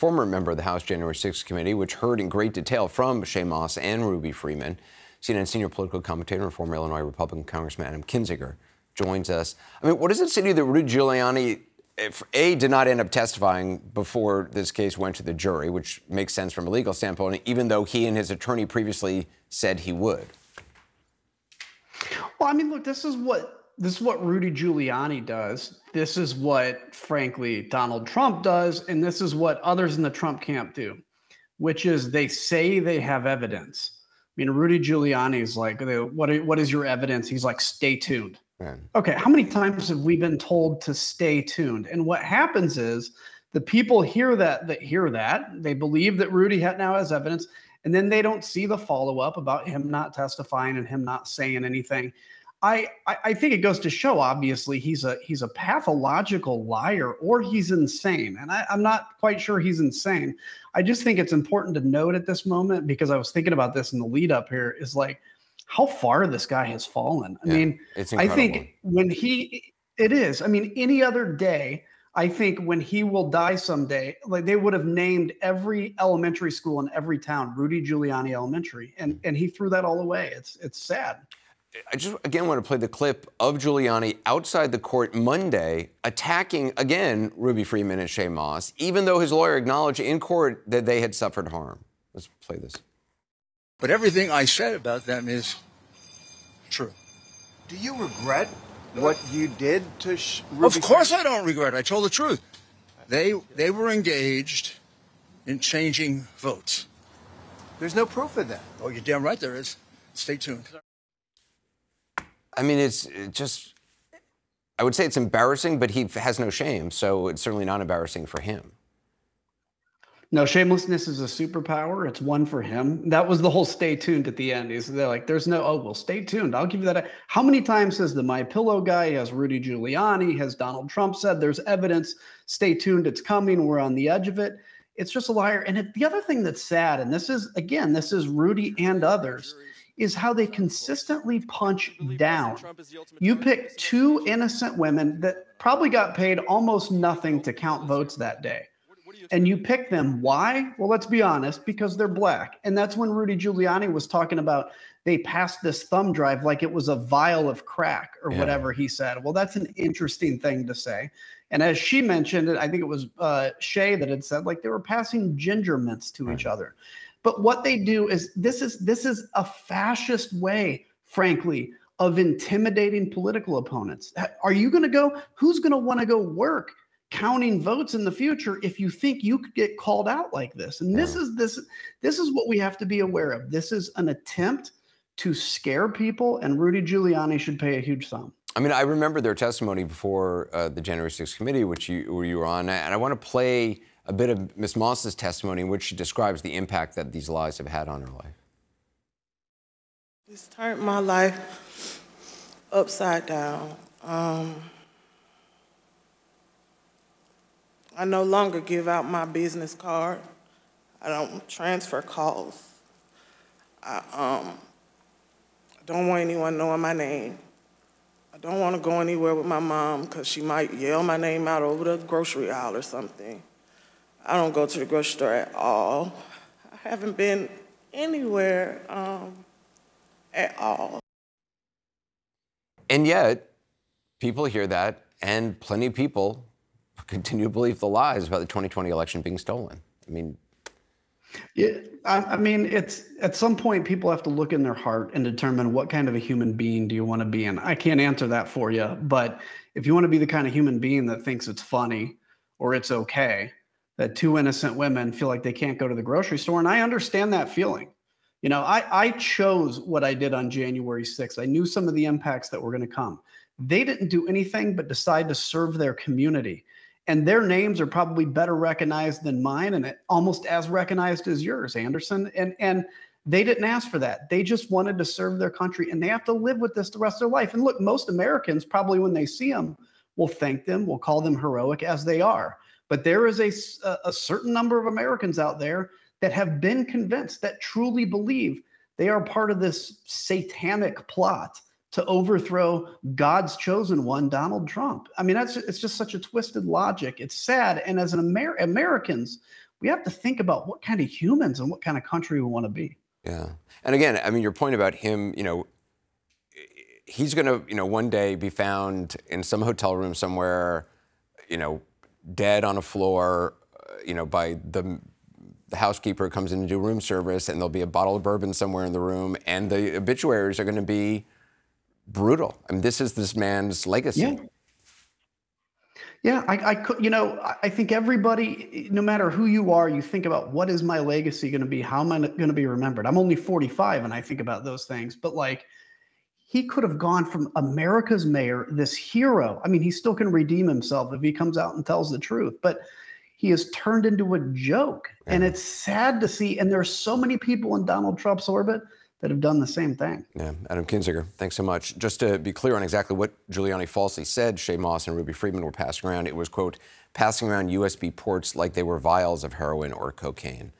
former member of the House January 6th committee, which heard in great detail from Shaye Moss and Ruby Freeman. CNN senior political commentator and former Illinois Republican Congressman Adam Kinzinger joins us. I mean, what does it say to you that Rudy Giuliani, if A, did not end up testifying before this case went to the jury, which makes sense from a legal standpoint, even though he and his attorney previously said he would? Well, I mean, look, this is what this is what Rudy Giuliani does. This is what, frankly, Donald Trump does, and this is what others in the Trump camp do, which is they say they have evidence. I mean, Rudy Giuliani is like, what, what is your evidence? He's like, stay tuned. Man. Okay, how many times have we been told to stay tuned? And what happens is the people hear that that hear that they believe that Rudy now has evidence, and then they don't see the follow up about him not testifying and him not saying anything. I, I think it goes to show obviously he's a he's a pathological liar or he's insane. And I, i'm not quite sure he's insane. I just think it's important to note at this moment because i was thinking about this in the lead up here is like how far this guy has fallen. I yeah, mean i think when he it is. I mean any other day i think when he will die someday like they would have named every elementary school in every town rudy giuliani elementary. And and he threw that all away. It's it's sad I just again want to play the clip of Giuliani outside the court Monday attacking again Ruby Freeman and Shaye Moss, even though his lawyer acknowledged in court that they had suffered harm. Let's play this. But everything I said about them is true. Do you regret what you did to Sh- Ruby? Of course I don't regret. I told the truth. They they were engaged in changing votes. There's no proof of that. Oh, you're damn right there is. Stay tuned. I mean, it's just, I would say it's embarrassing, but he has no shame. So it's certainly not embarrassing for him. No, shamelessness is a superpower. It's one for him. That was the whole stay tuned at the end. Is they're like, there's no, oh, well, stay tuned. I'll give you that. How many times has the My Pillow guy, has Rudy Giuliani, has Donald Trump said there's evidence? Stay tuned. It's coming. We're on the edge of it. It's just a liar. And it, the other thing that's sad, and this is, again, this is Rudy and others is how they consistently punch down. You pick two innocent women that probably got paid almost nothing to count votes that day. And you pick them. Why? Well, let's be honest, because they're black. And that's when Rudy Giuliani was talking about they passed this thumb drive like it was a vial of crack or yeah. whatever he said. Well, that's an interesting thing to say. And as she mentioned, I think it was uh, Shaye that had said, like they were passing ginger mints to right. each other. But what they do is this is this is a fascist way, frankly, of intimidating political opponents. Are you going to go? Who's going to want to go work counting votes in the future if you think you could get called out like this? And this is this this is what we have to be aware of. This is an attempt to scare people, and Rudy Giuliani should pay a huge sum. I mean, I remember their testimony before uh, the January 6th committee, which you, you were on, and I want to play a bit of Ms. Moss's testimony in which she describes the impact that these lies have had on her life. It's turned my life upside down. Um, I no longer give out my business card. I don't transfer calls. I um, don't want anyone knowing my name. I don't want to go anywhere with my mom because she might yell my name out over the grocery aisle or something. I don't go to the grocery store at all. I haven't been anywhere um, at all. And yet, people hear that, and plenty of people continue to believe the lies about the 2020 election being stolen. I mean, yeah, I, I, mean, it's at some point people have to look in their heart and determine what kind of a human being do you want to be And I can't answer that for you, but if you want to be the kind of human being that thinks it's funny or it's okay, that two innocent women feel like they can't go to the grocery store. And I understand that feeling. You know, I, I chose what I did on January 6th. I knew some of the impacts that were going to come. They didn't do anything but decide to serve their community. And their names are probably better recognized than mine and almost as recognized as yours, Anderson. And and they didn't ask for that. They just wanted to serve their country and they have to live with this the rest of their life. And look, most Americans probably when they see them will thank them, will call them heroic as they are. But there is a, a certain number of Americans out there that have been convinced, that truly believe they are part of this satanic plot to overthrow God's chosen one, Donald Trump. I mean, that's it's just such a twisted logic. It's sad. And as an Amer- Americans, we have to think about what kind of humans and what kind of country we want to be. Yeah. And again, I mean, your point about him, you know, he's going to, you know, one day be found in some hotel room somewhere, you know, dead on a floor, uh, you know, by the the housekeeper comes in to do room service, and there'll be a bottle of bourbon somewhere in the room, and the obituaries are going to be brutal. I mean, this is this man's legacy. Yeah. Yeah, I, I could, you know, I think everybody, no matter who you are, you think about what is my legacy going to be? How am I going to be remembered? I'm only 45 and I think about those things, but like, he could have gone from America's mayor, this hero. I mean, he still can redeem himself if he comes out and tells the truth, but he has turned into a joke. Yeah. And it's sad to see. And there's so many people in Donald Trump's orbit that have done the same thing. Yeah, Adam Kinzinger, thanks so much. Just to be clear on exactly what Giuliani falsely said Shaye Moss and Ruby Freeman were passing around, it was, quote, passing around USB ports like they were vials of heroin or cocaine.